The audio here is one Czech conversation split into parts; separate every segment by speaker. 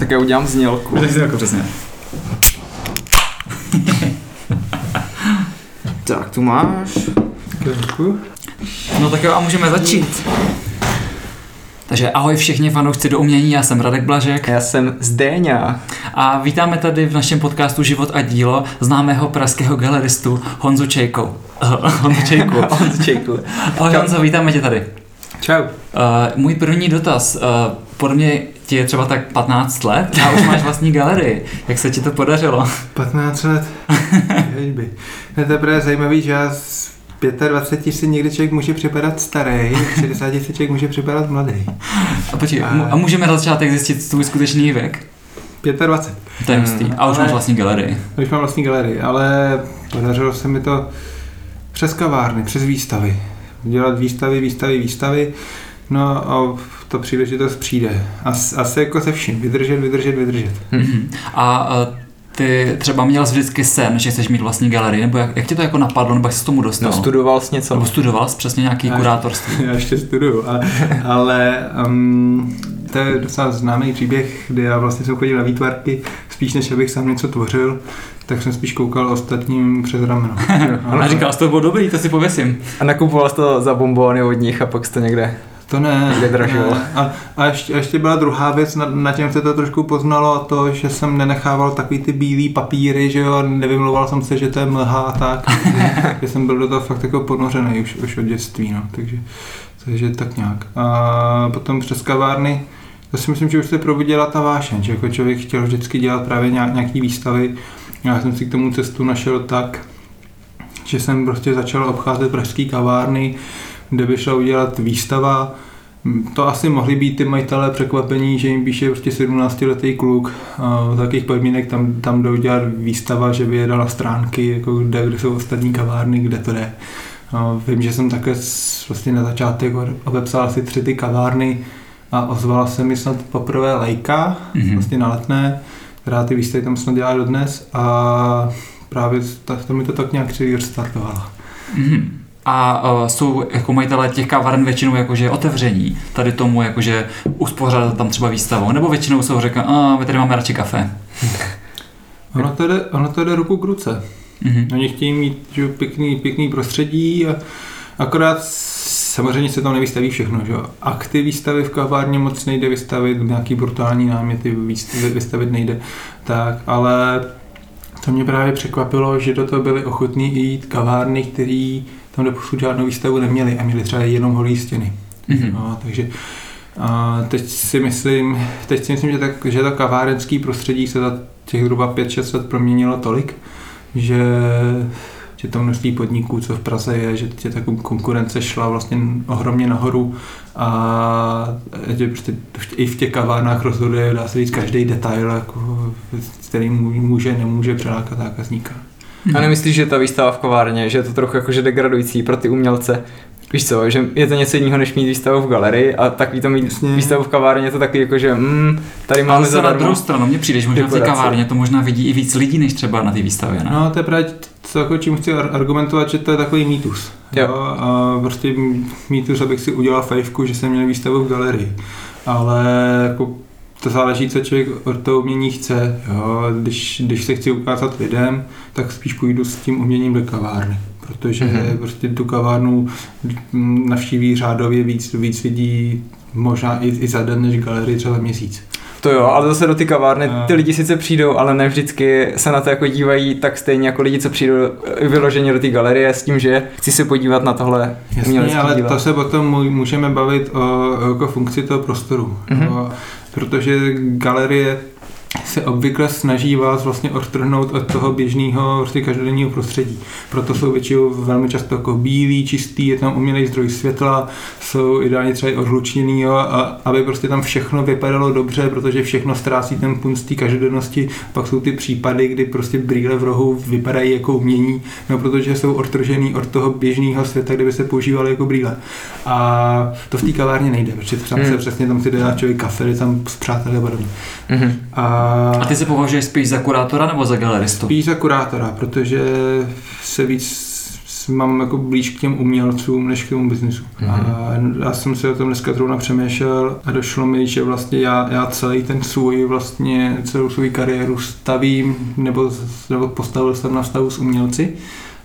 Speaker 1: Tak já udělám znělku.
Speaker 2: Tak jako přesně.
Speaker 1: Tak, tu máš.
Speaker 2: Děkuji.
Speaker 3: No tak jo, a můžeme začít. Takže ahoj všichni fanoušci do umění, já jsem Radek Blažek
Speaker 1: Já jsem Zdéňa.
Speaker 3: a vítáme tady v našem podcastu Život a dílo známého pražského galeristu Honzu Čejkou. Honzu Čejku.
Speaker 1: Honzčejku.
Speaker 3: Ahoj Honzo, vítáme tě tady.
Speaker 2: Čau.
Speaker 3: Uh, můj první dotaz. Uh, podle mě ti je třeba tak 15 let a už máš vlastní galerii. Jak se ti to podařilo?
Speaker 2: 15 let. Ježby. Je to právě zajímavý, že já z 25 si někdy člověk může připadat starý, v 60 si člověk může připadat mladý.
Speaker 3: A, počkej,
Speaker 2: A-
Speaker 3: a můžeme na začátek zjistit tvůj skutečný věk?
Speaker 2: 25.
Speaker 3: To je hustý. A už
Speaker 2: Ale-
Speaker 3: máš vlastní galerii.
Speaker 2: Už mám vlastní galerii, ale podařilo se mi to přes kavárny, přes výstavy. Dělat výstavy, výstavy, výstavy. No a to příležitost přijde. As, asi jako se vším. Vydržet, vydržet, vydržet.
Speaker 3: Mhm. A uh, ty třeba měl jsi vždycky sen, že chceš mít vlastní galerii, nebo jak, jak tě to jako napadlo, nebo jak jsi tomu dostal?
Speaker 1: No, studoval jsi něco?
Speaker 3: Nebo studoval jsi přesně nějaký
Speaker 2: Ne.
Speaker 3: kurátorství?
Speaker 2: Já ještě studuju, ale, ale um, to je docela známý příběh, kdy já vlastně jsem chodil na výtvarky, spíš než abych sám něco tvořil, tak jsem spíš koukal ostatním přes rameno.
Speaker 3: A říkal jsi, to bylo dobrý, to si pověsím.
Speaker 1: A nakupoval jsi to za bombóny od nich a pak jsi to někde...
Speaker 2: To ne.
Speaker 1: Vydražilo.
Speaker 2: ne. A, a, ještě, a ještě byla druhá věc, na, na čem se to trošku poznalo, a to, že jsem nenechával takový ty bílý papíry, že jo, a nevymlouval jsem se, že to je mlha a tak. že jsem byl do toho fakt jako ponořený už, už od dětství, no, takže, takže tak nějak. A potom přes kavárny, to si myslím, že už se probudila ta vášeň, že jako člověk chtěl vždycky dělat právě nějak, nějaký výstavy. Já jsem si k tomu cestu našel tak, že jsem prostě začal obcházet pražské kavárny, kde by šla udělat výstava. To asi mohli být ty majitelé překvapení, že jim píše prostě 17-letý kluk za takých podmínek tam, tam jdou dělat výstava, že by je dala stránky, jako kde, kde jsou ostatní kavárny, kde to jde. Vím, že jsem také vlastně na začátek obepsal asi tři ty kavárny a ozvala se mi snad poprvé Lejka,
Speaker 3: Mhm.
Speaker 2: vlastně na letné, která ty výstavy tam snad dělá dodnes a právě ta, to mi to tak nějak celý restartovalo.
Speaker 3: Mhm. A uh, jsou jako majitelé těch kaváren většinou jakože otevření tady tomu, jakože uspořádat tam třeba výstavu, nebo většinou jsou řekne, a my tady máme radši kafe.
Speaker 2: Ono to jde, ono to jde ruku k ruce.
Speaker 3: Mhm.
Speaker 2: Oni chtějí mít že, pěkný, pěkný prostředí a akorát samozřejmě se tam nevystaví všechno. Že? jo. Akty výstavy v kavárně moc nejde vystavit, nějaký brutální náměty vystavit nejde. Tak, ale to mě právě překvapilo, že do toho byli ochotní jít kavárny, který tam doposud žádnou výstavu neměli a měli třeba jenom holý stěny.
Speaker 3: Mhm.
Speaker 2: No, takže a teď si myslím, teď si myslím, že, tak, že to kavárenský prostředí se za těch zhruba 5-6 let proměnilo tolik, že, že to množství podniků, co v Praze je, že tě ta kon- konkurence šla vlastně ohromně nahoru a že prostě i v těch kavárnách rozhoduje, dá se říct, každý detail, jako, s kterým může, nemůže přilákat zákazníka.
Speaker 1: A nemyslíš, že ta výstava v kovárně, že je to trochu jakože degradující pro ty umělce? Víš co, že je to něco jiného, než mít výstavu v galerii a takový to mít
Speaker 2: Jasně.
Speaker 1: výstavu v kavárně, je to taky jako, že mm, tady
Speaker 3: Ale
Speaker 1: máme
Speaker 3: zase na
Speaker 1: zadarmo.
Speaker 3: druhou stranu, mně přijde, že možná v té kavárně to možná vidí i víc lidí, než třeba na té výstavě, ne?
Speaker 2: No, to je právě to, jako čím chci ar- argumentovat, že to je takový mýtus.
Speaker 1: Jo.
Speaker 2: Jo, a prostě mýtus, abych si udělal fejvku, že jsem měl výstavu v galerii. Ale jako to záleží, co člověk od toho umění chce. Jo. Když, když se chci ukázat lidem, tak spíš půjdu s tím uměním do kavárny. Protože
Speaker 1: Mhm.
Speaker 2: mm-hmm. prostě tu kavárnu navštíví řádově víc, víc lidí, možná i, i za den, než galerii třeba měsíc.
Speaker 1: To jo, ale zase do ty kavárny
Speaker 2: A-
Speaker 1: ty lidi sice přijdou, ale ne vždycky se na to jako dívají tak stejně jako lidi, co přijdou eh, vyloženě do té galerie s tím, že chci se podívat na tohle
Speaker 2: Jasně, ale
Speaker 1: dílo.
Speaker 2: to se potom mů- můžeme bavit o, o jako funkci toho prostoru.
Speaker 1: Mhm.
Speaker 2: Mm-hmm. O, protože galerie se obvykle snaží vás vlastně odtrhnout od toho běžného prostě každodenního prostředí. Proto jsou většinou velmi často jako bílý, čistý, je tam umělý zdroj světla, jsou ideálně třeba i odlučněný, jo, a aby prostě tam všechno vypadalo dobře, protože všechno ztrácí ten punt z té každodennosti. Pak jsou ty případy, kdy prostě brýle v rohu vypadají jako umění, no protože jsou odtržený od toho běžného světa, kde by se používaly jako brýle. A to v té kavárně nejde, protože tam
Speaker 1: Hmm.
Speaker 2: se přesně tam si dá člověk kafe, tam s přáteli a podobně.
Speaker 1: Mhm.
Speaker 2: A
Speaker 3: A ty se považuješ spíš za kurátora nebo za galeristu?
Speaker 2: Spíš za kurátora, protože se víc mám jako blíž k těm umělcům, než k tomu biznisu.
Speaker 1: Mhm.
Speaker 2: A já jsem si o tom dneska zrovna přemýšlel a došlo mi, že vlastně já, já celý ten svůj vlastně, celou svou kariéru stavím, nebo, nebo postavil jsem na vztahu s umělci.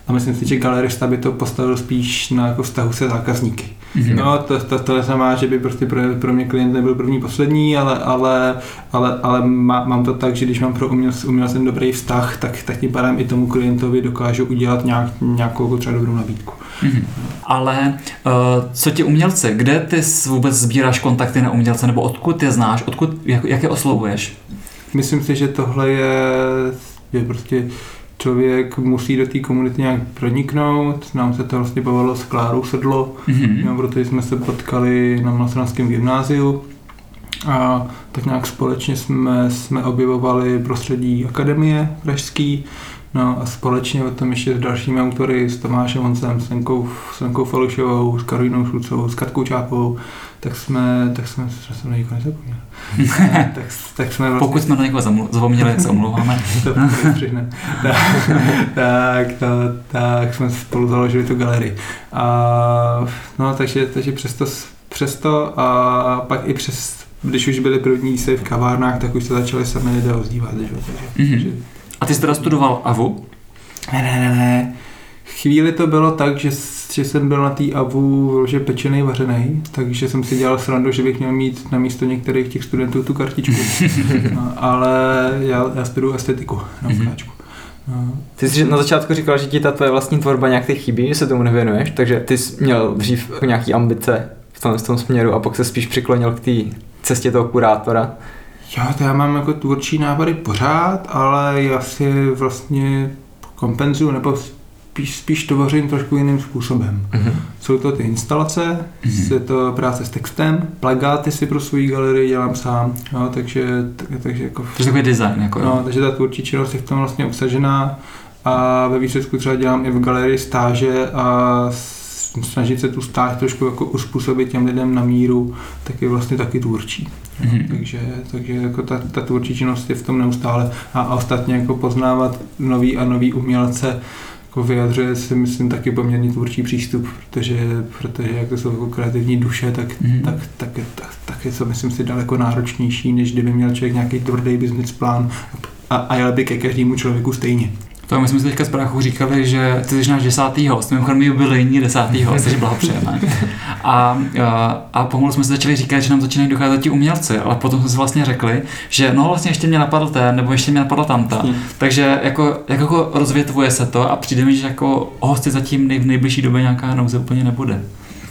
Speaker 2: A myslím si, že galerista by to postavil spíš na jako vztahu se zákazníky.
Speaker 3: Mhm.
Speaker 2: No, to, to, to neznamená, že by prostě pro, pro mě klient nebyl první, poslední, ale, ale, ale, ale má, mám to tak, že když mám pro umělec, umělcem dobrý vztah, tak, tak tím pádem i tomu klientovi dokážu udělat nějak, nějakou jako třeba dobrou nabídku.
Speaker 3: Mhm. Ale uh, co ti umělci, kde ty vůbec sbíráš kontakty na umělce, nebo odkud je znáš, odkud, jak, jak je oslovuješ?
Speaker 2: Myslím si, že tohle je, je prostě člověk musí do té komunity nějak proniknout. Nám se to vlastně bavilo s Klárou Sedlo,
Speaker 3: Mhm.
Speaker 2: No, protože jsme se potkali na Malostranském gymnáziu a tak nějak společně jsme, jsme objevovali prostředí akademie pražský, no a společně o tom ještě s dalšími autory, s Tomášem Honcem, s Lenkou, s Lenkou Falušovou, s Karolínou Šulcovou, s Katkou Čápovou, tak jsme, tak jsme, že jsem na nikoho nezapomněl. tak, tak jsme vlastně,
Speaker 3: Pokud jsme na někoho zamlu- zapomněli, jak se omlouváme.
Speaker 2: to přihne. tak, tak, to, tak jsme spolu založili tu galerii. A, no, takže, takže přesto, přesto a pak i přes, když už byly první se v kavárnách, tak už se začaly sami lidé ozdívat. Že? Takže,
Speaker 3: Mhm. A ty jsi teda studoval AVU?
Speaker 2: ne, ne, ne, ne. Chvíli to bylo tak, že, že jsem byl na té AVU že pečený, vařený, takže jsem si dělal srandu, že bych měl mít na místo některých těch studentů tu kartičku. No, ale já, já studuju estetiku na
Speaker 3: Mhm.
Speaker 2: UKčku. No,
Speaker 1: Ty jsi na začátku říkal, že ti ta tvoje vlastní tvorba nějak teď chybí, že se tomu nevěnuješ, takže ty jsi měl dřív jako nějaký ambice v tom, v tom směru a pak se spíš přiklonil k té cestě toho kurátora.
Speaker 2: Jo, to já mám jako tvůrčí nápady pořád, ale já si vlastně kompenzuju, nebo spíš, spíš tvořím trošku jiným způsobem.
Speaker 1: Mhm.
Speaker 2: Jsou to ty instalace,
Speaker 3: Mhm.
Speaker 2: je to práce s textem, plagáty si pro svou galerii dělám sám, jo, takže, tak, takže jako...
Speaker 3: To je takový design, jako jo.
Speaker 2: No, takže ta tvůrčí činnost je v tom vlastně obsažená a ve výsledku třeba dělám i v galerii stáže a s- snažit se tu stáž trošku jako uspůsobit těm lidem na míru, tak je vlastně taky tvůrčí.
Speaker 3: Mhm.
Speaker 2: takže, takže jako ta, ta tvůrčí činnost je v tom neustále a, a ostatně jako poznávat nový a nový umělce jako vyjadřuje si myslím taky poměrně tvůrčí přístup, protože, protože jak to jsou jako kreativní duše, tak,
Speaker 3: Mhm.
Speaker 2: tak, tak, je, tak, tak je to myslím si daleko náročnější, než kdyby měl člověk nějaký tvrdý business plán a, a jel by ke každému člověku stejně.
Speaker 3: To my jsme si teďka z Prachu říkali, že ty jsi náš desátý host, mimochodem jubilejní desátý host, takže blahopřejeme. A, a, a pomalu jsme si začali říkat, že nám začínají docházet ti umělci, ale potom jsme si vlastně řekli, že no vlastně ještě mě napadl ten, nebo ještě mě napadla tamta.
Speaker 2: Hmm.
Speaker 3: Takže jako, jak jako rozvětvuje se to a přijde mi, že jako hosty zatím nej, v nejbližší době nějaká nouze úplně nebude.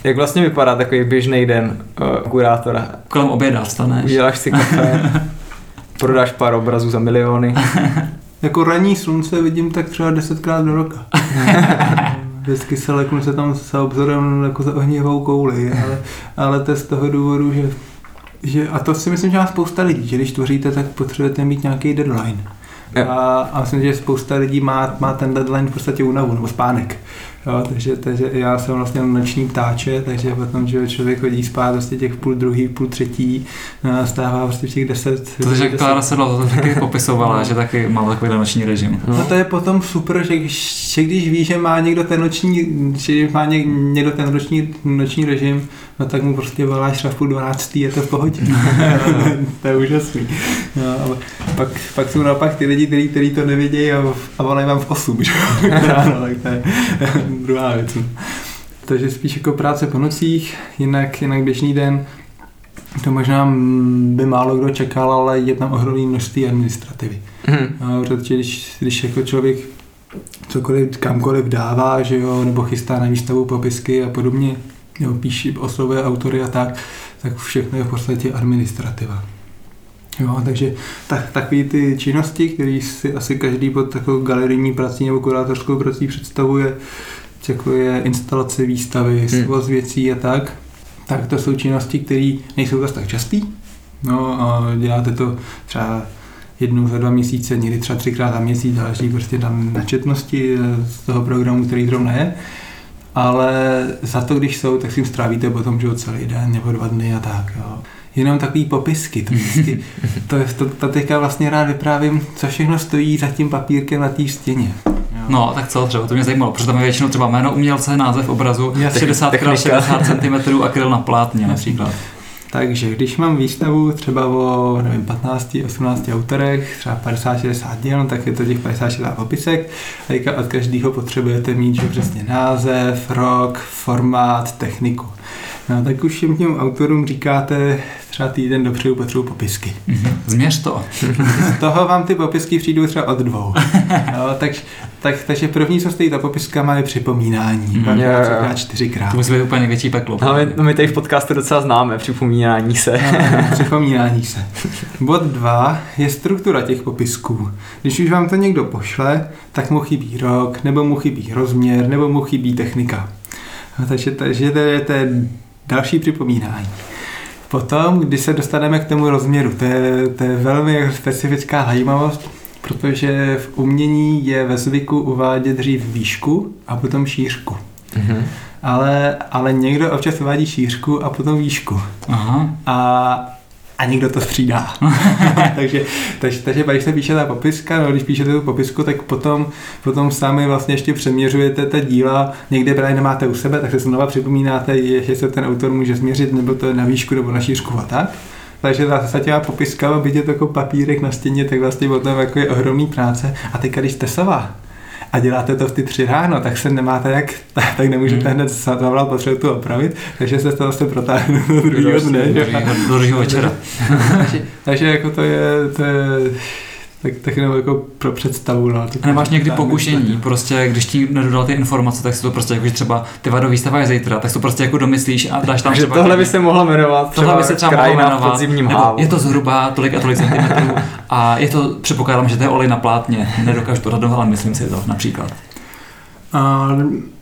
Speaker 1: Jak vlastně vypadá takový běžný den uh, kurátora?
Speaker 3: Kolem oběda vstaneš.
Speaker 1: Uděláš si kafe, prodáš pár obrazů za miliony.
Speaker 2: Jako ranní slunce vidím tak třeba desetkrát do roka. Vždycky se leknu se tam za obzorem jako za ohnivou kouli, ale, ale to je z toho důvodu, že, že a to si myslím, že má spousta lidí, že když tvoříte, tak potřebujete mít nějaký deadline. A, a myslím, že spousta lidí má, má ten deadline v podstatě únavu nebo spánek. Jo, takže, takže já jsem vlastně noční ptáče, takže potom, že člověk chodí spát vlastně těch půl druhý, půl třetí, no stává prostě v těch deset.
Speaker 3: To, že. Klára Sedla to taky popisovala, že taky má takový noční režim.
Speaker 2: No to je potom super, že když, že když ví, že má někdo ten noční, že má něk, někdo ten noční, noční režim, no tak mu prostě voláš půl dvanáctý, je to v pohodě. to je úžasný. No, ale pak, pak jsou naopak ty lidi, kteří, kteří to nevědějí a, a volají vám v 8, že? ráno, tak to je druhá věc. Takže spíš jako práce po nocích, jinak, jinak běžný den, to možná by málo kdo čekal, ale je tam ohromné množství administrativy. No, protože když, když jako člověk cokoliv kamkoliv dává, že jo, nebo chystá na výstavu popisky a podobně, nebo píší, oslovuje autory a tak, tak všechno je v podstatě administrativa. Jo, takže tak, takový ty činnosti, které si asi každý pod takovou galerijní prací nebo kurátorskou prací představuje, jako je instalace výstavy,
Speaker 1: Hmm.
Speaker 2: svoz věcí a tak, tak to jsou činnosti, které nejsou zase tak častý. No a děláte to třeba jednou za dva měsíce, někdy třeba třikrát za měsíc, záleží prostě tam na četnosti eh, z toho programu, který zrovna je. Ale za to, když jsou, tak si jim strávíte potom že celý den nebo dva dny a tak. Jo. Jenom takový popisky. To, vždycky, to, to, to teďka vlastně rád vyprávím, co všechno stojí za tím papírkem na té stěně.
Speaker 3: No, tak co třeba, to mě zajímalo, protože tam je většinou třeba jméno umělce, název obrazu,
Speaker 2: Jasně,
Speaker 3: 60 x
Speaker 1: technika.
Speaker 3: 60 cm akryl na plátně například.
Speaker 2: Takže když mám výstavu třeba o nevím, 15, 18 autorech, třeba 50-60 díl, no, tak je to těch 50-60 popisek. A od každého potřebujete mít že přesně název, rok, formát, techniku. No tak už těm těm autorům říkáte třeba týden dopředu potřebuji popisky.
Speaker 3: Mhm. Změř to.
Speaker 2: Z toho vám ty popisky přijdou třeba od dvou. No, tak, tak, takže první, co stojí za popiskama, je připomínání.
Speaker 3: Mhm.
Speaker 2: Pak
Speaker 1: Jo,
Speaker 2: yeah.
Speaker 1: jo.
Speaker 2: třeba čtyřikrát.
Speaker 3: To musí být úplně největší peklo.
Speaker 1: No, my, no, my tady v podcastu docela známe připomínání se.
Speaker 2: No, Připomínání se. Bod dva je struktura těch popisků. Když už vám to někdo pošle, tak mu chybí rok, nebo mu chybí rozměr, nebo mu chybí technika. No, takže, takže to je, to je další připomínání. Potom, když se dostaneme k tomu rozměru, to je, to je velmi specifická zajímavost, protože v umění je ve zvyku uvádět dřív výšku a potom šířku.
Speaker 1: Mhm.
Speaker 2: Ale, ale někdo občas uvádí šířku a potom výšku
Speaker 3: Aha.
Speaker 2: a, a někdo to střídá. takže, takže, takže když se píše ta popiska, no, když píšete tu popisku, tak potom, potom sami vlastně ještě přeměřujete ta díla, někde právě nemáte u sebe, tak se znova připomínáte, jestli se ten autor může změřit, nebo to je na výšku, nebo na šířku a tak. Takže zase těma popiskama, byť je to jako papírek na stěně, tak vlastně potom jako je ohromný práce. A teď, když jste sova, a děláte to v ty tři ráno, tak se nemáte jak, tak, tak nemůžete
Speaker 3: Hmm.
Speaker 2: hned zavolat, potřebuji to opravit, takže se to zase protáhne do druhého dne.
Speaker 3: Do druhého večera.
Speaker 2: takže, takže jako to je, to je tak, tak jenom jako pro představu. No,
Speaker 3: A nemáš někdy pokušení,
Speaker 2: myslím.
Speaker 3: prostě když ti nedodal ty informace, tak si to prostě jako, že třeba ty vado výstava je zítra, tak si to prostě jako domyslíš a dáš tam třeba...
Speaker 1: tohle by se mohlo jmenovat třeba,
Speaker 3: Tohle by se třeba mohlo
Speaker 1: v
Speaker 3: jmenovat, nebo je to zhruba tolik a tolik centimetrů a je to, předpokládám, že to je olej na plátně, nedokážu to dát ale myslím si to například.
Speaker 2: A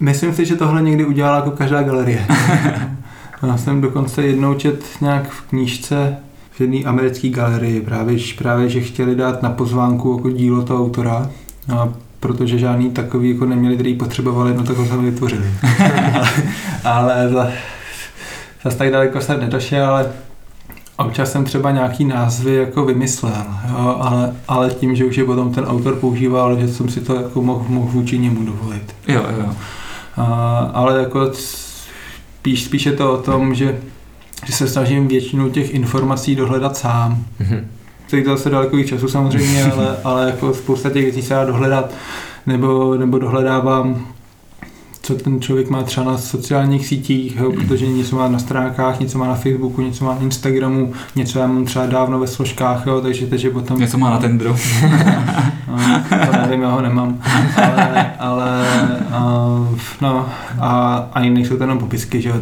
Speaker 2: myslím si, že tohle někdy udělala jako každá galerie. Já jsem dokonce jednou čet nějak v knížce v jedné americké galerii, právě, právě, že chtěli dát na pozvánku jako dílo toho autora, a protože žádný takový jako neměli, který potřebovali, no tak ho sami vytvořili. ale ale za, zase tak daleko jsem nedošel, ale občas jsem třeba nějaký názvy jako vymyslel, jo, ale, ale tím, že už je potom ten autor používal, že jsem si to jako mohl, mohl vůči němu dovolit.
Speaker 3: Jo, jo, jo.
Speaker 2: A, ale jako spíš, spíš je to o tom, že, že se snažím většinu těch informací dohledat sám.
Speaker 1: Mhm.
Speaker 2: Stojí to zase daleko víc času samozřejmě, ale, ale jako spousta těch věcí se dá dohledat, nebo, nebo dohledávám co ten člověk má třeba na sociálních sítích, jo, protože něco má na stránkách, něco má na Facebooku, něco má na Instagramu, něco já mám třeba dávno ve složkách, jo, takže, takže potom...
Speaker 3: Něco má na tendru.
Speaker 2: No, to nevím, já ho nemám. Ale, ale a, no, a ani nejsou to jenom popisky, že jo.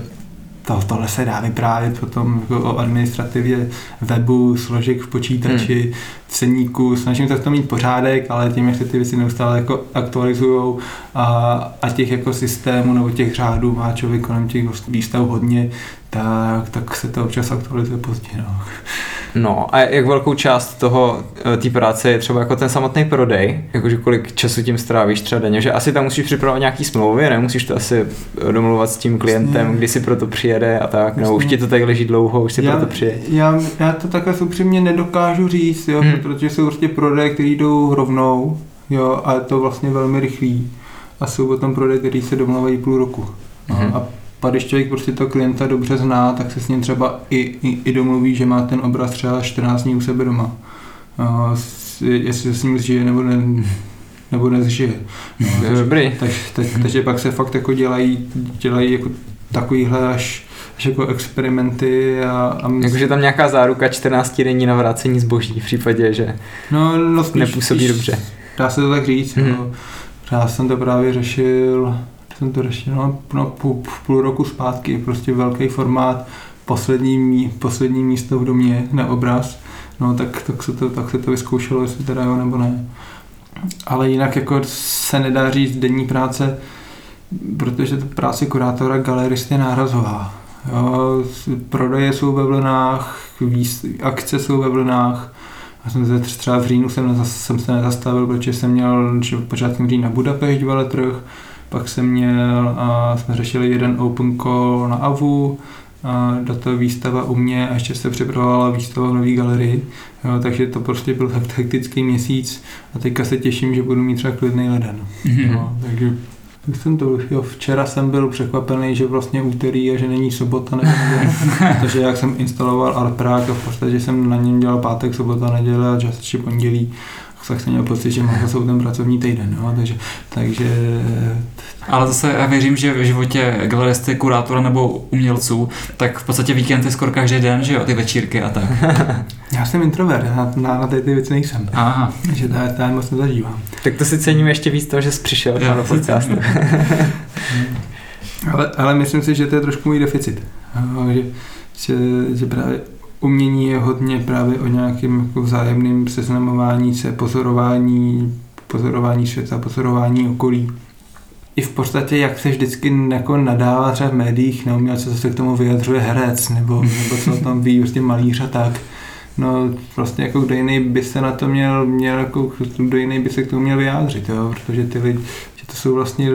Speaker 2: To, tohle se dá vyprávět potom jako o administrativě webu, složek v počítači, hmm. ceníku. Snažím se v tom mít pořádek, ale tím, jak se ty věci neustále jako aktualizují a, a těch jako systémů nebo těch řádů má člověk kolem těch výstav hodně, tak, tak se to občas aktualizuje pozdě. No.
Speaker 1: No a jak velkou část toho, eh, té práce je třeba jako ten samotný prodej, jakože kolik času tím strávíš třeba denně, že asi tam musíš připravovat nějaký smlouvy, nemusíš to asi domluvat s tím klientem,
Speaker 2: Jasně.
Speaker 1: kdy si proto přijede a tak, nebo už ti to tak leží dlouho, už si
Speaker 2: já,
Speaker 1: proto přijede.
Speaker 2: já, já to takhle upřímně nedokážu říct, jo,
Speaker 1: Hmm.
Speaker 2: protože jsou prostě prodeje, které jdou rovnou, jo, a je to vlastně velmi rychlý. A jsou potom prodeje, které se domluvají půl roku. No,
Speaker 1: Mhm.
Speaker 2: A pak když člověk prostě toho klienta dobře zná, tak se s ním třeba i, i, i domluví, že má ten obraz třeba 14 dní u sebe doma. S- jestli se s ním zžije nebo, ne, nebo nezžije. No,
Speaker 1: To je dobrý.
Speaker 2: tak, tak, takže pak se fakt jako dělají, dělají jako takovýhle až, až jako experimenty a, a
Speaker 1: Jakože tam nějaká záruka 14 denní na vrácení zboží v případě, že
Speaker 2: no, no spíš,
Speaker 1: nepůsobí
Speaker 2: spíš,
Speaker 1: dobře.
Speaker 2: Dá se to tak říct.
Speaker 1: Mhm.
Speaker 2: Mm. Já jsem to právě řešil, jsem to řešil no, no, půl, půl roku zpátky, prostě velký formát, poslední, mí- poslední místo v domě na obraz, no tak, tak, se to, tak se to vyzkoušelo, jestli teda jo nebo ne. Ale jinak jako se nedá říct denní práce, protože ta práce kurátora galeristy je nárazová. Jo, prodeje jsou ve vlnách, akce jsou ve vlnách, já jsem se tř- třeba v říjnu jsem, jsem se nezastavil, protože jsem měl že počátkem října Budapešť veletrh, pak jsem měl a jsme řešili jeden open call na AVU, a do toho výstava u mě a ještě se připravovala výstava v Nový galerii, jo, takže to prostě byl tak hektický měsíc a teďka se těším, že budu mít třeba klidný leden.
Speaker 3: Mhm.
Speaker 2: No, takže jak jsem to, jo, včera jsem byl překvapený, že vlastně úterý a že není sobota nebo neděle, protože jak jsem instaloval Alprák a v podstatě jsem na něm dělal pátek, sobota, neděle a částečně pondělí, tak jsem měl pocit, že mám zase ten pracovní týden, no, takže, takže
Speaker 3: Ale zase já věřím, že v životě galeristy, kurátora nebo umělců, tak v podstatě víkend je skoro každý den, že jo, ty večírky a tak.
Speaker 2: já jsem introvert, na, na, na ty, ty věci nejsem,
Speaker 3: Aha.
Speaker 2: takže to, to já moc nezažívám.
Speaker 1: Tak to si cením ještě víc toho, že jsi přišel
Speaker 3: Jo.
Speaker 1: na podcast.
Speaker 2: Ale, ale myslím si, že to je trošku můj deficit. Jo, Že, že, že právě umění je hodně právě o nějakém jako vzájemném seznamování se, pozorování, pozorování světa, pozorování okolí. I v podstatě, jak se vždycky jako nadává třeba v médiích na umělce, co se k tomu vyjadřuje herec, nebo, nebo co o tom ví prostě malíř a tak. No vlastně jako kdo jiný by se na to měl, měl jako, kdo jiný by se k tomu měl vyjádřit, jo? protože ty lidi, že to jsou vlastně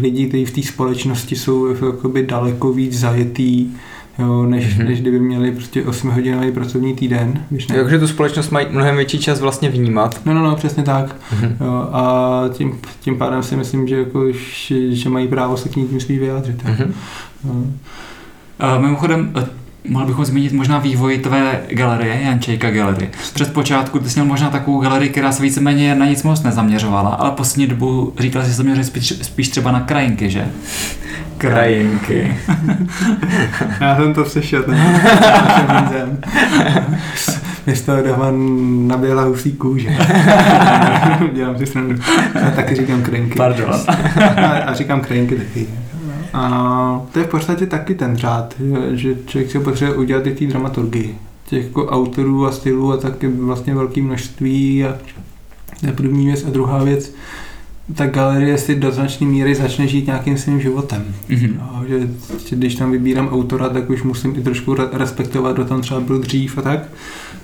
Speaker 2: lidi, kteří v té společnosti jsou jakoby daleko víc zajetý, jo, než,
Speaker 1: Mhm.
Speaker 2: než kdyby měli prostě 8 hodinový pracovní týden. Víš, ne?
Speaker 1: Takže tu společnost mají mnohem větší čas vlastně vnímat.
Speaker 2: No, no, no, přesně tak.
Speaker 1: Mhm.
Speaker 2: Jo, a tím, tím pádem si myslím, že, jako, že, že mají právo se k ní tím svý vyjádřit.
Speaker 1: Mhm.
Speaker 2: No.
Speaker 3: A mimochodem, eh, mohli bychom zmínit možná vývoj tvé galerie, Jančejka Gallery. Před počátku ty jsi měl možná takovou galerii, která se víceméně na nic moc nezaměřovala, ale poslední dobu říkal, že se zaměřuje spíš, spíš třeba na krajinky, že?
Speaker 1: Krajinky.
Speaker 2: Já jsem to slyšel. Mě z toho doma naběla husí kůže. Dělám si srandu. Já taky říkám krenky.
Speaker 3: Pardon.
Speaker 2: A, a říkám krenky taky. A to je v podstatě taky ten řád, že- že člověk si potřebuje udělat i té dramaturgii. Těch jako autorů a stylů a taky vlastně velké množství a to je první věc. A druhá věc, ta galerie si do značné míry začne žít nějakým svým životem.
Speaker 3: Mhm.
Speaker 2: No, že, že když tam vybírám autora, tak už musím i trošku re- respektovat, kdo tam třeba byl dřív a tak.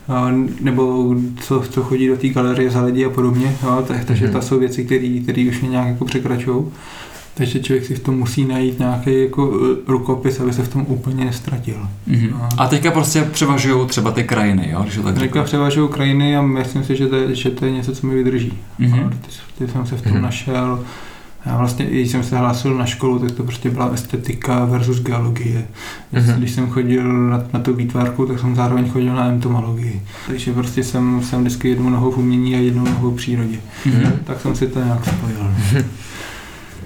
Speaker 2: A, nebo co, co chodí do té galerie za lidi a podobně. No, tak, takže
Speaker 1: Mhm.
Speaker 2: to jsou věci, které už mě nějak jako překračují. Takže člověk si v tom musí najít nějaký jako eh, rukopis, aby se v tom úplně nestratil.
Speaker 3: Mhm. A teďka prostě převažují třeba ty krajiny, jo, když to tak
Speaker 2: Teďka převažují krajiny a myslím si, že to, je, že to je něco, co mi vydrží.
Speaker 3: Mhm.
Speaker 2: No, ty, ty jsem se v tom
Speaker 1: Mhm.
Speaker 2: našel. Já vlastně, když jsem se hlásil na školu, tak to prostě byla estetika versus geologie.
Speaker 1: Mhm.
Speaker 2: Když jsem chodil na, na tu výtvarku, tak jsem zároveň chodil na entomologii. Takže prostě jsem, jsem vždycky jednou nohou v umění a jednou nohou v přírodě.
Speaker 3: Mhm.
Speaker 2: Tak jsem si to nějak spojil.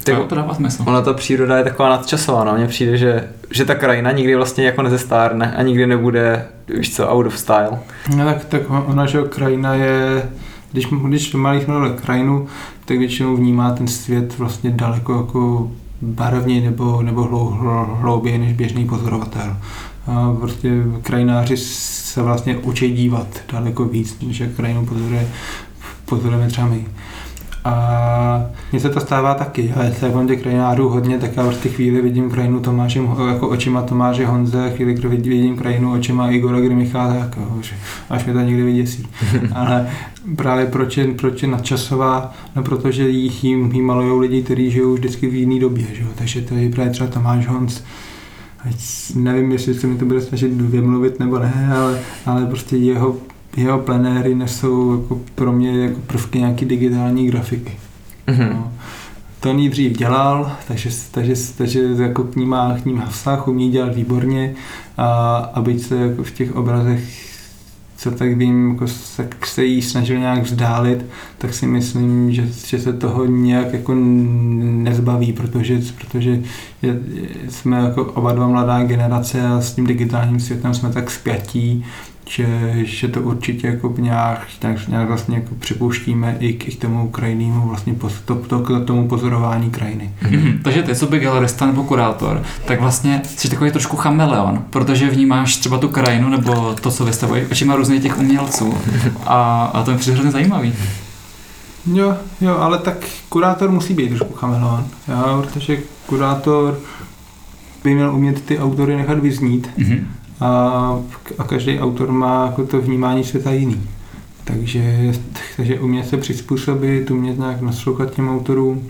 Speaker 1: Tak
Speaker 3: Jo, to dává smysl.
Speaker 1: Ona ta příroda je taková nadčasová, no. Mně přijde, že, že ta krajina nikdy vlastně jako nezestárne a nikdy nebude, víš co, out of style.
Speaker 2: No tak, tak ona, že krajina je, když, když mluví krajinu, tak většinou vnímá ten svět vlastně daleko jako barevněji nebo, nebo hlou, hlou, hlouběji než běžný pozorovatel. A prostě krajináři se vlastně učí dívat daleko víc, než jak krajinu pozoruje, pozorujeme třeba my. A mně se to stává taky, ale se mám těch krajinářů hodně, tak já v té chvíli vidím krajinu Tomáše, jako očima Tomáše Honze, chvíli, kdy vidím krajinu očima Igora Grimichala, tak že až mě to někdy vyděsí. ale právě proč je, proč je nadčasová, no protože jí, jí, jí malujou lidi, kteří žijou vždycky v jiné době, že takže to je právě třeba Tomáš Honz, Ať nevím, jestli se mi to bude snažit vymluvit nebo ne, ale, ale prostě jeho, jeho plenéry nesou jako pro mě jako prvky nějaký digitální grafiky.
Speaker 1: Mhm.
Speaker 2: No. To on jí dřív dělal, takže, takže, takže jako k ní má, k ní má vztah, umí dělat výborně a, a byť se jako v těch obrazech co tak vím, jako se, se jí snažil nějak vzdálit, tak si myslím, že, že se toho nějak jako nezbaví, protože, protože je, jsme jako oba dva mladá generace a s tím digitálním světem jsme tak spjatí, že, že to určitě jako nějak, nějak, nějak vlastně jako připouštíme i k, i k tomu krajinnému vlastně poz, to, to, k tomu pozorování krajiny.
Speaker 3: Mhm. Takže ty, co by galerista nebo kurátor, tak vlastně jsi takový trošku chameleon, protože vnímáš třeba tu krajinu nebo to, co vystavují očima různých těch umělců a, a to je přijde hrozně zajímavý.
Speaker 2: Jo, jo, ale tak kurátor musí být trošku chameleon, jo, protože kurátor by měl umět ty autory nechat vyznít
Speaker 3: Mhm.
Speaker 2: A, a každý autor má jako to vnímání světa jiný. Takže, takže umět se přizpůsobit, umět nějak naslouchat těm autorům,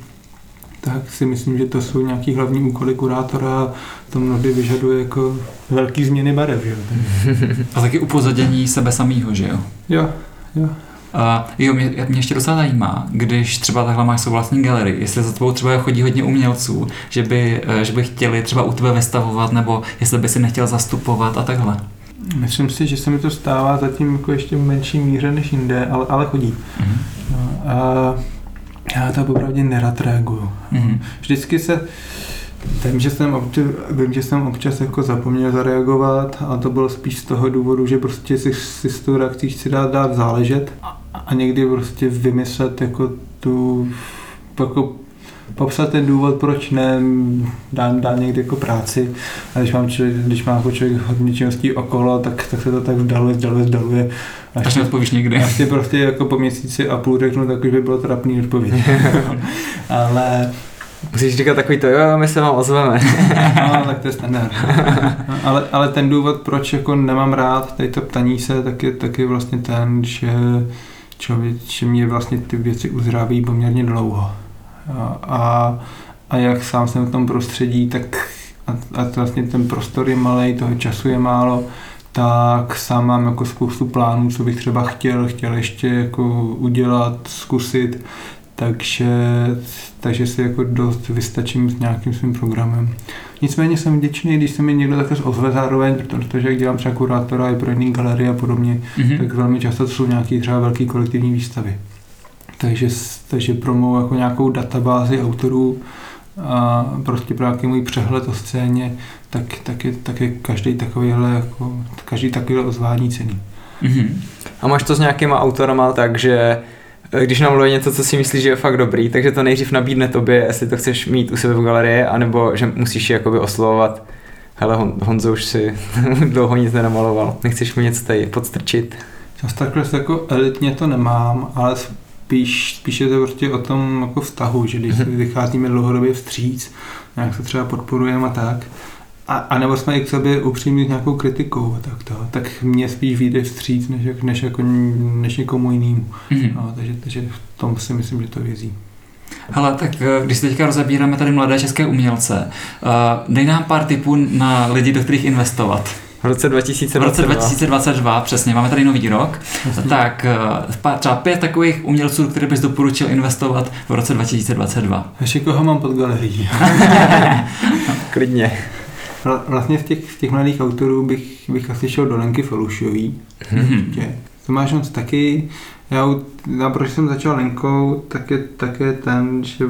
Speaker 2: tak si myslím, že to jsou nějaký hlavní úkoly kurátora a to mnohdy vyžaduje jako velký změny barev. Že?
Speaker 3: A taky upozadění sebe samýho, že jo?
Speaker 2: Jo, jo.
Speaker 3: Uh, jo, mě, mě ještě docela zajímá, když třeba takhle máš svou vlastní galerii, jestli za tebou třeba chodí hodně umělců, že by, uh, že by chtěli třeba u tebe vystavovat, nebo jestli by si nechtěl zastupovat a takhle.
Speaker 2: Myslím si, že se mi to stává zatím jako ještě v menší míře než jinde, ale, ale chodí.
Speaker 3: Mhm.
Speaker 2: No, a já to opravdu nerad reaguju.
Speaker 3: Mhm.
Speaker 2: Vždycky se Vím, že jsem, občas, vím, že jsem občas jako zapomněl zareagovat a to bylo spíš z toho důvodu, že prostě si, si s tou reakcí chci dát, dát záležet a, a někdy prostě vymyslet jako tu, jako popsat ten důvod, proč ne, dám, dám někdy jako práci. A když mám člověk, když má jako člověk hodně činností okolo, tak, tak se to tak vzdaluje, vzdaluje, vzdaluje.
Speaker 3: Až neodpovíš nikdy.
Speaker 2: Až si prostě jako po měsíci a půl řeknu, tak už by bylo trapný odpověď. Ale
Speaker 1: Musíš říkat takový to, jo, my se vám ozveme.
Speaker 2: no, tak to je standard. No, ale, ale ten důvod, proč jako nemám rád tady to ptaní se, tak je, tak je vlastně ten, že člověk, že mě vlastně ty věci uzráví poměrně dlouho. A, a, a jak sám jsem v tom prostředí, tak a, a vlastně ten prostor je malý, toho času je málo, tak sám mám jako spoustu plánů, co bych třeba chtěl, chtěl ještě jako udělat, zkusit, takže, takže si jako dost vystačím s nějakým svým programem. Nicméně jsem vděčný, když se mi někdo takhle ozve zároveň, protože jak dělám třeba kurátora i pro jiný galerie a podobně,
Speaker 3: Mhm.
Speaker 2: tak velmi často to jsou nějaké třeba velké kolektivní výstavy. Takže, takže pro mou jako nějakou databázi autorů a prostě pro nějaký můj přehled o scéně, tak, tak, je, tak je každý takovýhle, jako, každý takovýhle ozvání cený.
Speaker 3: Mhm.
Speaker 1: A máš to s nějakýma autorama tak, že eh, když namluvuje něco, co si myslíš, že je fakt dobrý, takže to nejdřív nabídne tobě, jestli to chceš mít u sebe v galerii, anebo že musíš ji jakoby oslovovat. Hele, Hon, Honzo už si dlouho nic nenamaloval, nechceš mi něco tady podstrčit.
Speaker 2: Zas takhle jako elitně to nemám, ale spíš, spíš je to prostě o tom jako vztahu, že když si vycházíme dlouhodobě vstříc, nějak se třeba podporujeme a tak, a, a nebo jsme i k sobě upřímní s nějakou kritikou, tak, to, tak mě spíš vyjde vstříc, než, jak- než, jako, než někomu jinému.
Speaker 3: Mhm.
Speaker 2: No, takže, takže v tom si myslím, že to vězí.
Speaker 3: Hele, tak eh, když teďka rozebíráme tady mladé české umělce, uh, dej nám pár tipů na lidi, do kterých investovat.
Speaker 1: V roce
Speaker 3: V
Speaker 1: 2022.
Speaker 3: roce 2022, přesně, máme tady nový rok, tak eh, třeba pět takových umělců, do kterých bys doporučil investovat v roce 2022.
Speaker 2: Ještě koho mám pod galerií?
Speaker 1: Klidně.
Speaker 2: Vla- Vlastně z těch, z těch mladých autorů bych, bych asi šel do Lenky Felušiový.
Speaker 3: Mhm.
Speaker 2: Určitě. Tomáš Honc taky, já, já proč jsem začal Lenkou, tak je také ten, že,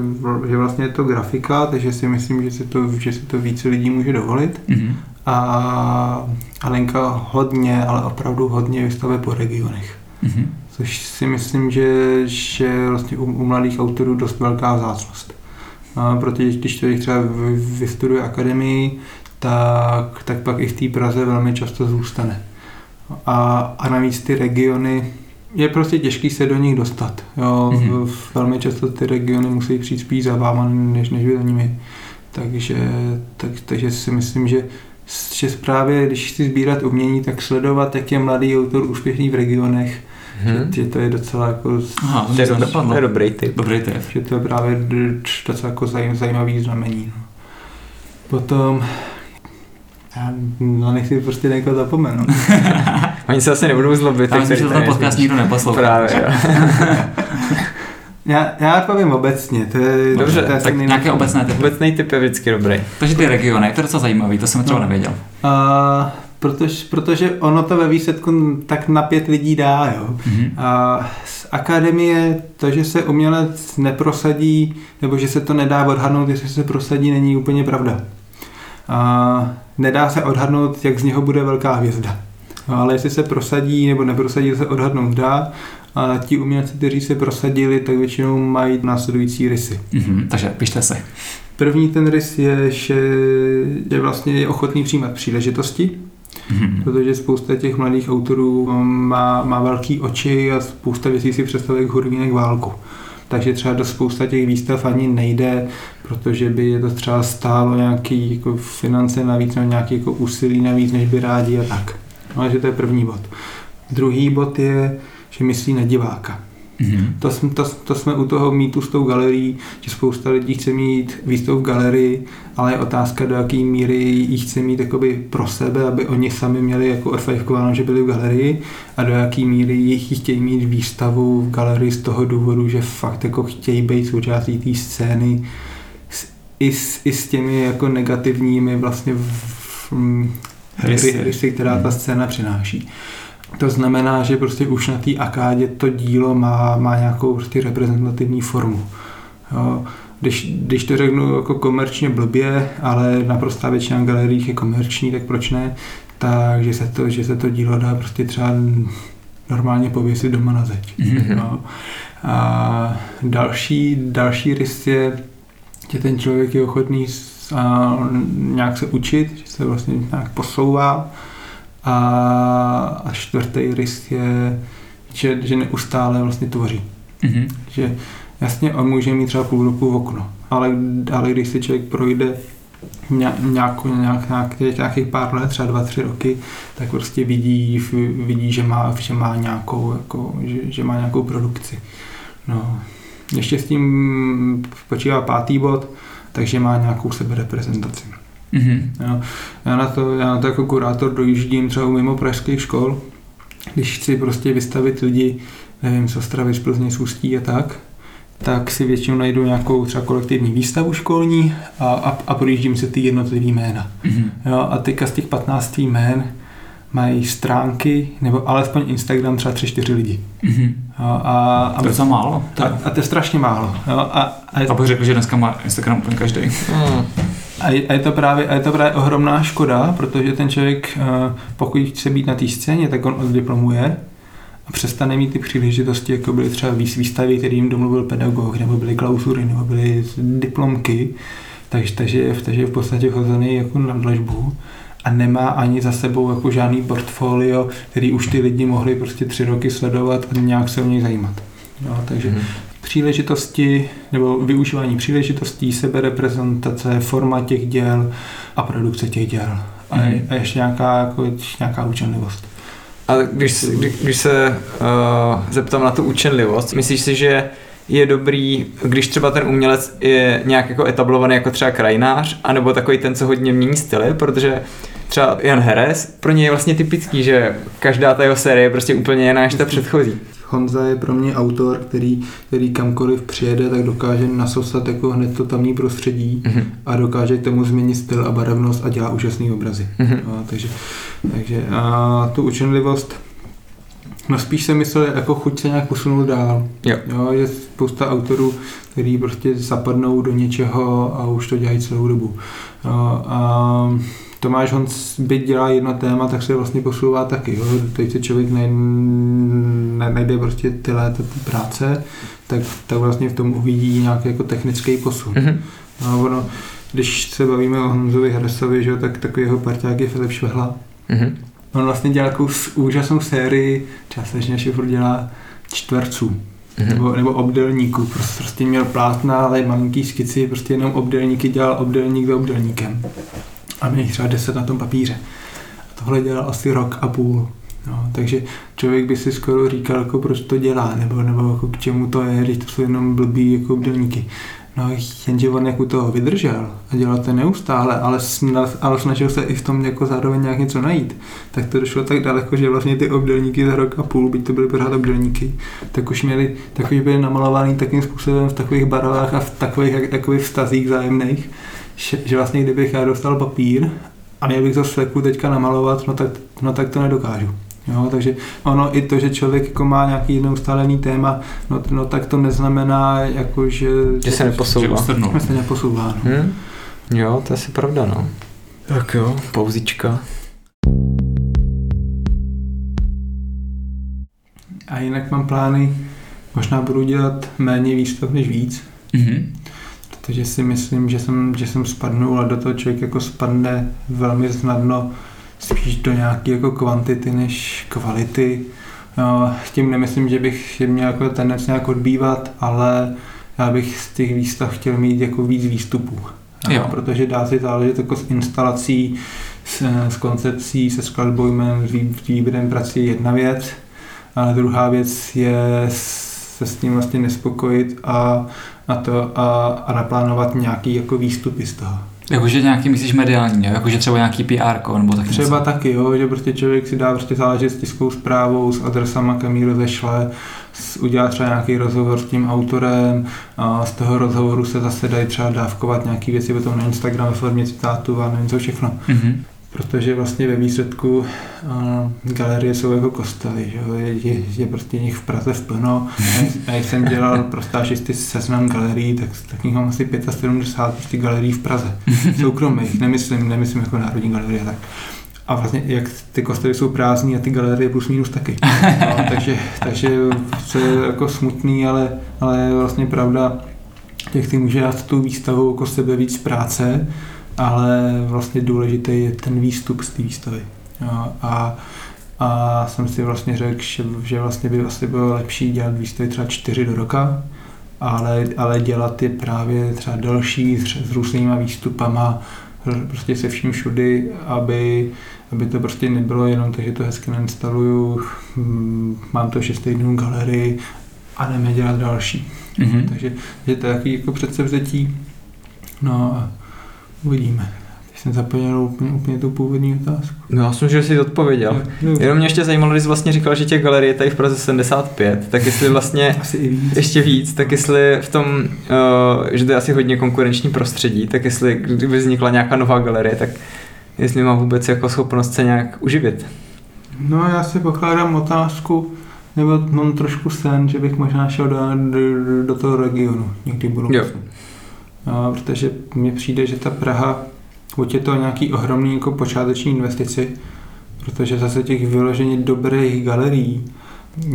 Speaker 2: že vlastně je to grafika, takže si myslím, že si to, že si to více lidí může dovolit.
Speaker 3: Mhm.
Speaker 2: A, a Lenka hodně, ale opravdu hodně vystavuje po regionech.
Speaker 3: Mhm.
Speaker 2: Což si myslím, že, že je vlastně u, u mladých autorů dost velká vzácnost. A protože když člověk třeba vy- vystuduje akademii, tak, tak pak i v té Praze velmi často zůstane. A, a navíc ty regiony, je prostě těžký se do nich dostat. Jo,
Speaker 3: Mhm.
Speaker 2: mm-hmm. Velmi často ty regiony musí přijít spíš za váma, než, než vy za nimi. Takže, tak, takže si myslím, že že právě, když chci sbírat umění, tak sledovat, jak je mladý autor úspěšný v regionech,
Speaker 1: Mhm.
Speaker 2: že to je docela jako,
Speaker 3: Aha,
Speaker 1: To je,
Speaker 3: to
Speaker 1: do,
Speaker 3: dopadlo.
Speaker 1: to je dobrý tip.
Speaker 3: Dobrý tip.
Speaker 2: že to je právě docela jako zaj, zajímavý znamení. No. Potom, já no, nechci prostě někoho zapomenout.
Speaker 1: Oni se asi nebudou zlobit.
Speaker 3: Já myslím, že ten podcast nikdo neposlouchá.
Speaker 1: Právě, jo.
Speaker 2: Já, já povím obecně, to je,
Speaker 1: Dobře,
Speaker 2: to je asi
Speaker 3: Tak nějaké obecné typy.
Speaker 1: Obecný tip je vždycky dobrý.
Speaker 3: Takže ty regiony, to je docela zajímavý, to jsem třeba
Speaker 2: No.
Speaker 3: nevěděl.
Speaker 2: A, protože, protože ono to ve výsledku tak na pět lidí dá, jo.
Speaker 3: Mhm.
Speaker 2: A z akademie to, že se umělec neprosadí, nebo že se to nedá odhadnout, jestli se prosadí, není úplně pravda. A nedá se odhadnout, jak z něho bude velká hvězda. No, ale jestli se prosadí nebo neprosadí, se odhadnout dá. A ti umělci, kteří se prosadili, tak většinou mají následující rysy.
Speaker 3: Mhm. Takže pište si.
Speaker 2: První ten rys je, že je vlastně je ochotný přijímat příležitosti,
Speaker 3: Mhm.
Speaker 2: protože spousta těch mladých autorů má, má velký oči a spousta věcí si představuje jak hurvínek válku. Takže třeba do spousta těch výstav ani nejde, protože by je to třeba stálo nějaký jako finance navíc nebo nějaký jako úsilí navíc, než by rádi a tak. No, takže to je první bod. Druhý bod je, že myslí na diváka.
Speaker 3: Mhm.
Speaker 2: To, jsme, to, to jsme u toho mýtu s tou galerií, že spousta lidí chce mít výstavu v galerii, ale je otázka, do jaké míry ji chce mít jakoby pro sebe, aby oni sami měli jako orfajkováno, že byli v galerii a do jaké míry jich chtějí mít výstavu v galerii z toho důvodu, že fakt jako chtějí být součástí té scény i, s, i s těmi jako negativními vlastně v, v,
Speaker 3: Rysy.
Speaker 2: která ta scéna přináší. To znamená, že prostě už na té akádě to dílo má, má nějakou prostě reprezentativní formu. Jo. Když, když to řeknu jako komerčně blbě, ale naprostá většina galerií je komerční, tak proč ne? Takže se to, že se to dílo dá prostě třeba normálně pověsit doma na zeď.
Speaker 3: Mhm.
Speaker 2: No. A další, další rys je, že ten člověk je ochotný a, nějak se učit, že se vlastně nějak posouvá. A, a čtvrtý rys je, že, že neustále vlastně tvoří.
Speaker 3: Mhm.
Speaker 2: Že jasně on může mít třeba půl roku v okno, ale, ale když si člověk projde ně- nějakou, nějak, nějak, nějakých pár let, třeba dva, tři roky, tak prostě vidí, vidí že, má, že má nějakou, jako, že, že má nějakou produkci. No. Ještě s tím počívá pátý bod, takže má nějakou sebereprezentaci.
Speaker 3: Mhm.
Speaker 2: Jo. Já, na to, já na to jako kurátor dojíždím třeba mimo pražských škol, když chci prostě vystavit lidi, nevím, z Ostravy, z Plzně, z Ústí a tak, tak si většinou najdu nějakou třeba kolektivní výstavu školní a, a, a projíždím si ty jednotlivý jména.
Speaker 3: Mhm.
Speaker 2: Jo, a teďka z těch 15 jmén mají stránky, nebo alespoň Instagram třeba 3-4 lidi.
Speaker 3: Mhm.
Speaker 2: Jo, a, a,
Speaker 3: To je docela málo.
Speaker 2: a, a to je strašně málo. Jo, a, a, je,
Speaker 3: A bych řekl, že dneska má Instagram úplně každý.
Speaker 1: Hmm.
Speaker 2: A je, a, je to právě, a je to právě ohromná škoda, protože ten člověk, eh, pokud chce být na té scéně, tak on oddiplomuje a přestane mít ty příležitosti, jako byly třeba výs- výstavy, který jim domluvil pedagog, nebo byly klauzury, nebo byly diplomky, takže, takže, takže je v podstatě chozený jako na dlažbu a nemá ani za sebou jako žádný portfolio, který už ty lidi mohli prostě tři roky sledovat a nějak se o něj zajímat. Jo, takže
Speaker 1: Mhm.
Speaker 2: příležitosti nebo využívání příležitostí, sebereprezentace, forma těch děl a produkce těch děl. A,
Speaker 3: Mhm.
Speaker 2: je, a ještě nějaká, jako, nějaká učenlivost.
Speaker 1: A když, se- kdy, když se uh, zeptám na tu učenlivost, myslíš si, že je dobrý, když třeba ten umělec je nějak jako etablovaný jako třeba krajinář, anebo takový ten, co hodně mění styly, protože třeba Jan Heres, pro něj je vlastně typický, že každá ta jeho série je prostě úplně jiná než ta předchozí.
Speaker 2: Honza je pro mě autor, který, který kamkoliv přijede, tak dokáže nasosat jako hned to tamní prostředí
Speaker 1: Mhm.
Speaker 2: a dokáže k tomu změnit styl a barevnost a dělá úžasné obrazy.
Speaker 1: Mhm.
Speaker 2: No, takže takže a tu učenlivost No spíš jsem myslel jako chuť se nějak posunout dál.
Speaker 1: Jo.
Speaker 2: jo je spousta autorů, který prostě zapadnou do něčeho a už to dělají celou dobu. No, a Tomáš Honc, byť dělá jedno téma, tak se vlastně posouvá taky. Jo. Teď se člověk ne, ne, najde prostě ty léta ty práce, tak, tak vlastně v tom uvidí nějaký jako technický posun.
Speaker 1: Mhm.
Speaker 2: No, ono, když se bavíme o Honzovi Hresovi, že, tak takový jeho parťák je Filip Švehla.
Speaker 1: Mhm.
Speaker 2: On vlastně dělá takovou úžasnou sérii, částečně Šifr dělá čtverců.
Speaker 1: Mhm.
Speaker 2: Nebo, nebo obdelníků. Prostě, prostě měl plátna, ale malinký skici, prostě jenom obdelníky dělal obdelník za obdelníkem. A měl jich třeba 10 na tom papíře. A tohle dělal asi rok a půl. No, takže člověk by si skoro říkal, jako proč to dělá, nebo, nebo jako k čemu to je, když to jsou jenom blbý jako obdelníky. No jenže on jako toho vydržel a dělal to neustále, ale, sna, ale snažil se i v tom jako zároveň nějak něco najít. Tak to došlo tak daleko, že vlastně ty obdelníky za rok a půl, byť to byly pořád obdelníky, tak už měli, tak už byly namalovaný takým způsobem v takových barvách a v takových takových vztazích zájemných, že, že vlastně kdybych já dostal papír a měl bych to sveku teďka namalovat, no tak, no tak to nedokážu. Jo, takže ono i to, že člověk jako má nějaký neustálený téma, no, no tak to neznamená, jako, že,
Speaker 1: Že se neposouvá.
Speaker 2: že se neposouvá. No.
Speaker 1: Hm? Jo, to je asi pravda, no. Tak jo, pauzička.
Speaker 2: A jinak mám plány, možná budu dělat méně výstav než víc,
Speaker 3: Mhm.
Speaker 2: Protože si myslím, že jsem, že jsem spadnul a do toho člověk jako spadne velmi snadno spíš do nějaké jako kvantity než kvality. No, s tím nemyslím, že bych je měl jako tendenci nějak odbývat, ale já bych z těch výstav chtěl mít jako víc výstupů.
Speaker 3: Jo.
Speaker 2: Protože dá si záležet jako s instalací, s, s koncepcí, se skladbou jmen, s vý- s výběrem prací je jedna věc, ale druhá věc je se s tím vlastně nespokojit a, a, to, a, a naplánovat nějaký jako výstupy z toho.
Speaker 3: Jakože nějaký, myslíš mediální, jo? jakože třeba nějaký PR, nebo tak
Speaker 2: Třeba
Speaker 3: něco.
Speaker 2: taky, jo, že prostě člověk si dá prostě záležet s tiskovou zprávou, s adresama, kam ji rozešle, s- udělá třeba nějaký rozhovor s tím autorem a z toho rozhovoru se zase dají třeba dávkovat nějaké věci potom na Instagram ve formě citátu a nevím co všechno.
Speaker 3: Mhm.
Speaker 2: Protože vlastně ve výsledku galerie jsou jako kostely, že? Je, je, je prostě nich v Praze v plno. A jak jsem dělal pro stážisty seznam galerií, tak, tak jich mám asi 75 prostě galerií v Praze. Soukromých, nemyslím, nemyslím jako Národní galerie, tak. A vlastně jak ty kostely jsou prázdný a ty galerie plus minus taky. No, takže, takže to je jako smutný, ale, ale je vlastně pravda, těch si může dát tu výstavu jako sebe víc práce, ale vlastně důležitý je ten výstup z té výstavy. Jo, a, a jsem si vlastně řekl, že, že vlastně by asi bylo lepší dělat výstavy třeba čtyři do roka, ale, ale dělat je právě třeba další s, s různýma výstupama, prostě se vším všudy, aby, aby to prostě nebylo jenom to, že to hezky nainstaluju, hm, mám to 6 týdnů galerii a jdeme dělat další.
Speaker 3: Mhm.
Speaker 2: Takže je to takový jako předsevzetí. No a uvidíme. Teď jsem zapomněl úplně, úplně tu původní otázku.
Speaker 1: No já jsem, že jsi odpověděl.
Speaker 2: No,
Speaker 1: Jenom mě ještě zajímalo, když jsi vlastně říkal, že těch galerie je tady v Praze 75, tak jestli vlastně
Speaker 2: asi i víc.
Speaker 1: ještě víc, tak jestli v tom, uh, že to je asi hodně konkurenční prostředí, tak jestli kdyby vznikla nějaká nová galerie, tak jestli má vůbec jako schopnost se nějak uživit.
Speaker 2: No já si pokládám otázku, nebo mám trošku sen, že bych možná šel do, do, do toho regionu někdy budu.
Speaker 1: Jo.
Speaker 2: Protože mně přijde, že ta Praha, buď je to nějaký ohromný jako počáteční investici, protože zase těch vyloženě dobrých galerií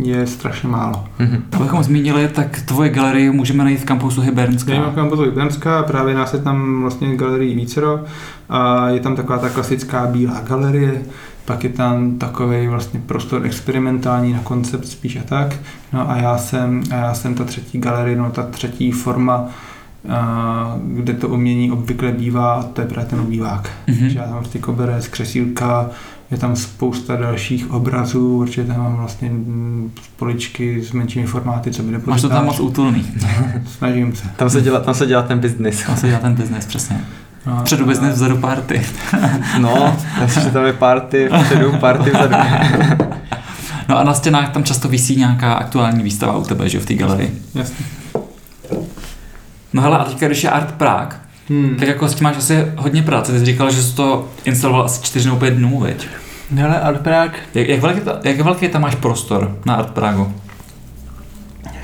Speaker 2: je strašně málo.
Speaker 1: Mhm.
Speaker 3: Abychom zmínili, tak tvoje galerii můžeme najít v kampusu Hybernská.
Speaker 2: Já mám kampusu Jibenská a právě nás je tam vlastně galerii vícero a je tam taková ta klasická bílá galerie, pak je tam takový vlastně prostor experimentální na koncept spíš a tak. No a já jsem, a já jsem ta třetí galerie, no ta třetí forma, kde to umění obvykle bývá, a to je právě ten obývák.
Speaker 3: Mhm.
Speaker 2: Takže já tam prostě koberec, křesílka, je tam spousta dalších obrazů, určitě tam mám vlastně poličky s menšími formáty, co by
Speaker 3: Máš to tam moc útulný.
Speaker 2: Snažím se.
Speaker 1: Tam se dělá, tam se dělá ten biznis.
Speaker 3: Tam se dělá ten biznes, přesně.
Speaker 2: No,
Speaker 3: Předu biznes, vzadu party.
Speaker 1: No, takže tam je party, vpředu, party vzadu.
Speaker 3: No a na stěnách tam často visí nějaká aktuální výstava u tebe, že jo, v té galerii.
Speaker 2: Jasně.
Speaker 3: No hele, a teďka, když je Art Prague,
Speaker 2: Hmm.
Speaker 3: tak jako s tím máš asi hodně práce. Ty jsi říkal, že jsi to instaloval asi 4 nebo 5 dnů, veď?
Speaker 2: Ale Art Prague
Speaker 3: Jak, jak, velký, jak velký tam máš prostor na Art Pragu?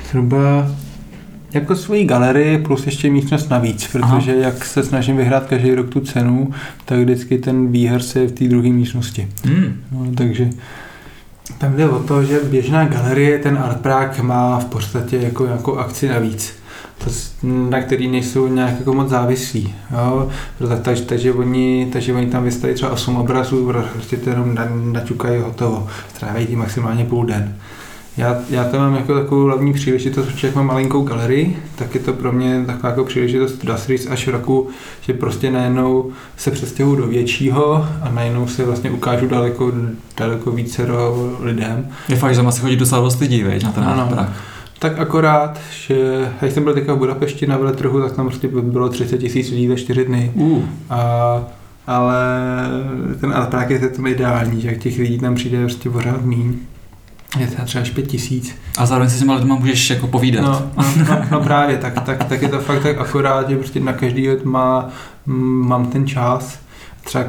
Speaker 2: zhruba jako svoji galerii plus ještě místnost navíc, protože Aha. jak se snažím vyhrát každý rok tu cenu, tak vždycky ten výherce je v té druhé místnosti.
Speaker 3: Hmm.
Speaker 2: No, takže tam jde o to, že běžná galerie, ten Art Prague má v podstatě jako nějakou akci navíc. Na který nejsou nějak jako moc závislí. Jo? Takže, takže, oni, takže oni tam vystaví třeba 8 obrazů, prostě to jenom na- naťukají hotovo. Stráví tím maximálně půl den. Já, já to mám jako takovou hlavní příležitost, protože jak mám malinkou galerii, tak je to pro mě taková jako příležitost dá se říct až roku, že prostě najednou se přestěhuju do většího a najednou se vlastně ukážu daleko, daleko více lidem.
Speaker 3: Je fakt, že tam asi chodí docela dost lidí, veď, na ten
Speaker 2: Ano.
Speaker 3: Prague.
Speaker 2: Tak akorát, že jak jsem byl teďka v Budapešti na veletrhu, tak tam prostě bylo 30 tisíc lidí za 4 dny.
Speaker 3: Uh.
Speaker 2: A, ale ten Prague je tam ideální, že těch lidí tam přijde prostě pořád míň. Je to třeba až 5 tisíc.
Speaker 3: A zároveň si s těma lidma můžeš jako povídat.
Speaker 2: No, no, no, no právě, tak, tak, tak, je to fakt tak akorát, že prostě na každý má, mm, mám ten čas, třeba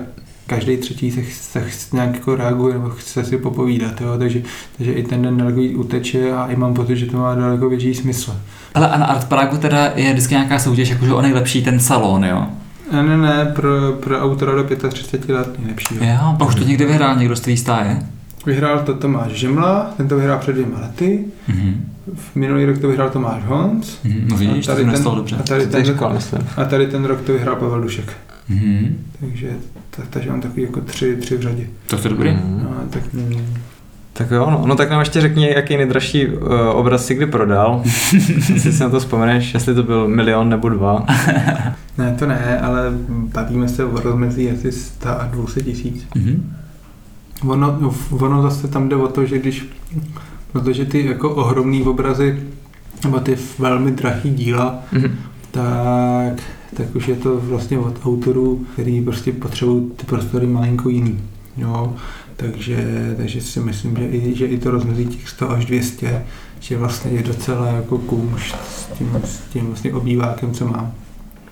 Speaker 2: každý třetí se, se, se nějak jako reaguje nebo chce si popovídat, jo? Takže, takže i ten den daleko uteče a i mám pocit, že to má daleko větší smysl.
Speaker 3: Ale a na Art Pragu teda je vždycky nějaká soutěž, jakože o nejlepší ten salon, jo?
Speaker 2: Ne, ne, ne, pro, pro autora do 35 let nejlepší. Jo.
Speaker 3: Jo, a už to někdy vyhrál někdo z stáje?
Speaker 2: Vyhrál to Tomáš Žemla, ten to vyhrál před dvěma lety,
Speaker 3: Mhm.
Speaker 2: v minulý rok to vyhrál Tomáš Honc
Speaker 3: Mhm. No vidíš, to
Speaker 2: tady
Speaker 3: jsem
Speaker 2: ten-
Speaker 3: dobře.
Speaker 2: a tady,
Speaker 1: To
Speaker 2: ten,
Speaker 1: říkal,
Speaker 2: a tady ten rok to vyhrál Pavel Dušek.
Speaker 3: Mhm.
Speaker 2: Takže, tak, takže mám takový jako tři, tři v řadě.
Speaker 3: Tak to je dobrý.
Speaker 1: Mhm.
Speaker 2: No, tak mm,
Speaker 1: Tak jo, no, no tak nám ještě řekni, jaký nejdražší uh, obraz si kdy prodal. jestli si na to vzpomeneš, jestli to byl milion nebo dva.
Speaker 2: Ne, to ne, ale bavíme se o rozmezí asi 100 a 200 tisíc.
Speaker 3: Mhm.
Speaker 2: Ono, ono zase tam jde o to, že když, protože ty jako ohromný obrazy nebo ty velmi drahý díla,
Speaker 1: Mhm.
Speaker 2: tak, tak už je to vlastně od autorů, který prostě potřebují ty prostory malinko jiný. Jo? Takže, takže si myslím, že i, že i to rozmezí těch 100 až 200, že vlastně je docela jako kůmš s tím, s tím vlastně obývákem, co mám.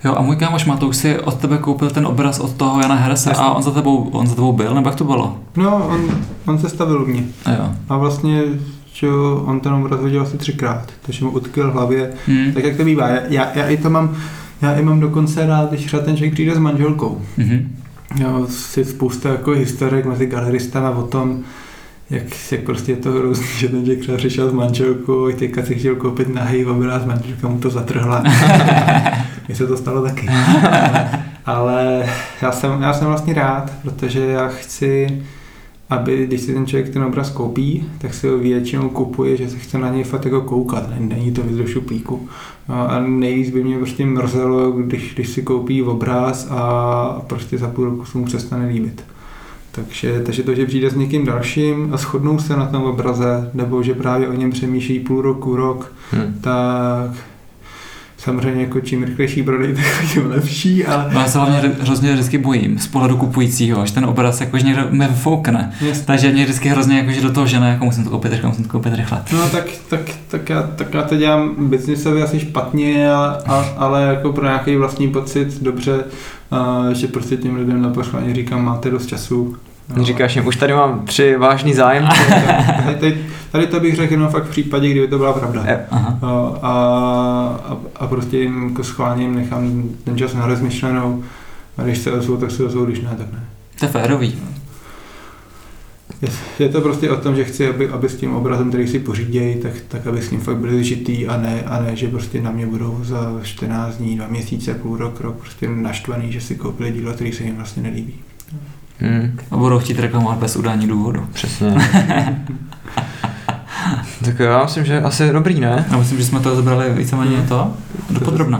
Speaker 3: Jo, a můj kámoš Matouš si od tebe koupil ten obraz od toho Jana Herese
Speaker 2: Jasně.
Speaker 3: a on za tebou, on za tebou byl, nebo jak to bylo?
Speaker 2: No, on, on se stavil u mě.
Speaker 3: Jo.
Speaker 2: A vlastně, že on ten obraz viděl asi třikrát, takže mu utkvěl v hlavě,
Speaker 3: Hmm.
Speaker 2: tak jak to bývá. Já, já, já i to mám, já i mám dokonce rád, když třeba ten člověk přijde s manželkou.
Speaker 3: Mhm.
Speaker 2: Jo, si spousta jako historek mezi galeristama o tom, jak, jak prostě je to hrozný, že ten člověk třeba přišel s manželkou a teďka si chtěl koupit nahý obraz, manželka mu to zatrhla. Mně se to stalo taky. Ale já jsem, já jsem vlastně rád, protože já chci, aby když si ten člověk ten obraz koupí, tak si ho většinou kupuje, že se chce na něj fakt jako koukat, Není- není to víc do šuplíku. No a nejvíc by mě prostě mrzelo, když, když si koupí obraz a prostě za půl roku se mu přestane líbit. Takže, takže to, že přijde s někým dalším a shodnou se na tom obraze, nebo že právě o něm přemýšlí půl roku, rok,
Speaker 1: Hm.
Speaker 2: tak samozřejmě jako čím rychlejší prodej, tak tím lepší, ale
Speaker 3: No, já se hlavně hrozně vždycky bojím z pohledu kupujícího, že ten obraz jakože někdo mi vyfoukne.
Speaker 2: Jasně.
Speaker 3: Takže mě vždycky hrozně jakože do toho žene, jako musím to koupit rychle, musím to koupit rychle.
Speaker 2: No tak, tak, tak, já, tak já to dělám biznisově asi špatně, ale, a, ale jako pro nějaký vlastní pocit dobře, a, že prostě těm lidem na pošlání říkám, máte dost času. No.
Speaker 1: Říkáš jim, už tady mám tři vážný zájem.
Speaker 2: Tady, tady, tady to bych řekl jenom fakt v případě, kdyby to byla pravda.
Speaker 3: Aha.
Speaker 2: A, a, a, a prostě jim jako schválně nechám ten čas na rozmyšlenou a když se ozvou, tak se ozvou, když ne, tak ne.
Speaker 3: To je férový.
Speaker 2: Je, je to prostě o tom, že chci, aby, aby s tím obrazem, který si pořídějí, tak, tak aby s ním fakt byli žitý a ne, a ne, že prostě na mě budou za 14 dní, dva měsíce, půl rok, rok prostě naštvaný, že si koupili dílo, který se jim vlastně nelíbí.
Speaker 1: Hm,
Speaker 3: A budou chtít reklamovat bez udání důvodu.
Speaker 1: přesně. tak jo, já myslím, že asi dobrý, ne?
Speaker 3: Já myslím, že jsme to zabrali víceméně to dopodrobna.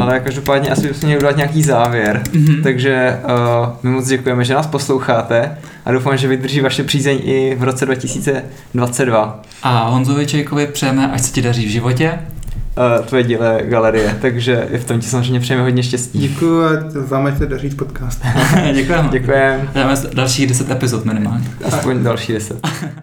Speaker 1: Ale každopádně asi bychom měli udělat nějaký závěr.
Speaker 3: Mhm.
Speaker 1: Takže uh, my moc děkujeme, že nás posloucháte a doufám, že vydrží vaše přízeň i v roce 2022.
Speaker 3: A Honzovi Čejkovi přejeme, ať se ti daří v životě.
Speaker 1: Uh, tvoje díle galerie, takže i v tom ti samozřejmě přejeme hodně štěstí.
Speaker 2: Děkuji a vám ať se daří s podcastem.
Speaker 3: Děkujeme.
Speaker 1: Děkujeme,
Speaker 3: Dáme dalších 10 epizod minimálně.
Speaker 1: aspoň další deset.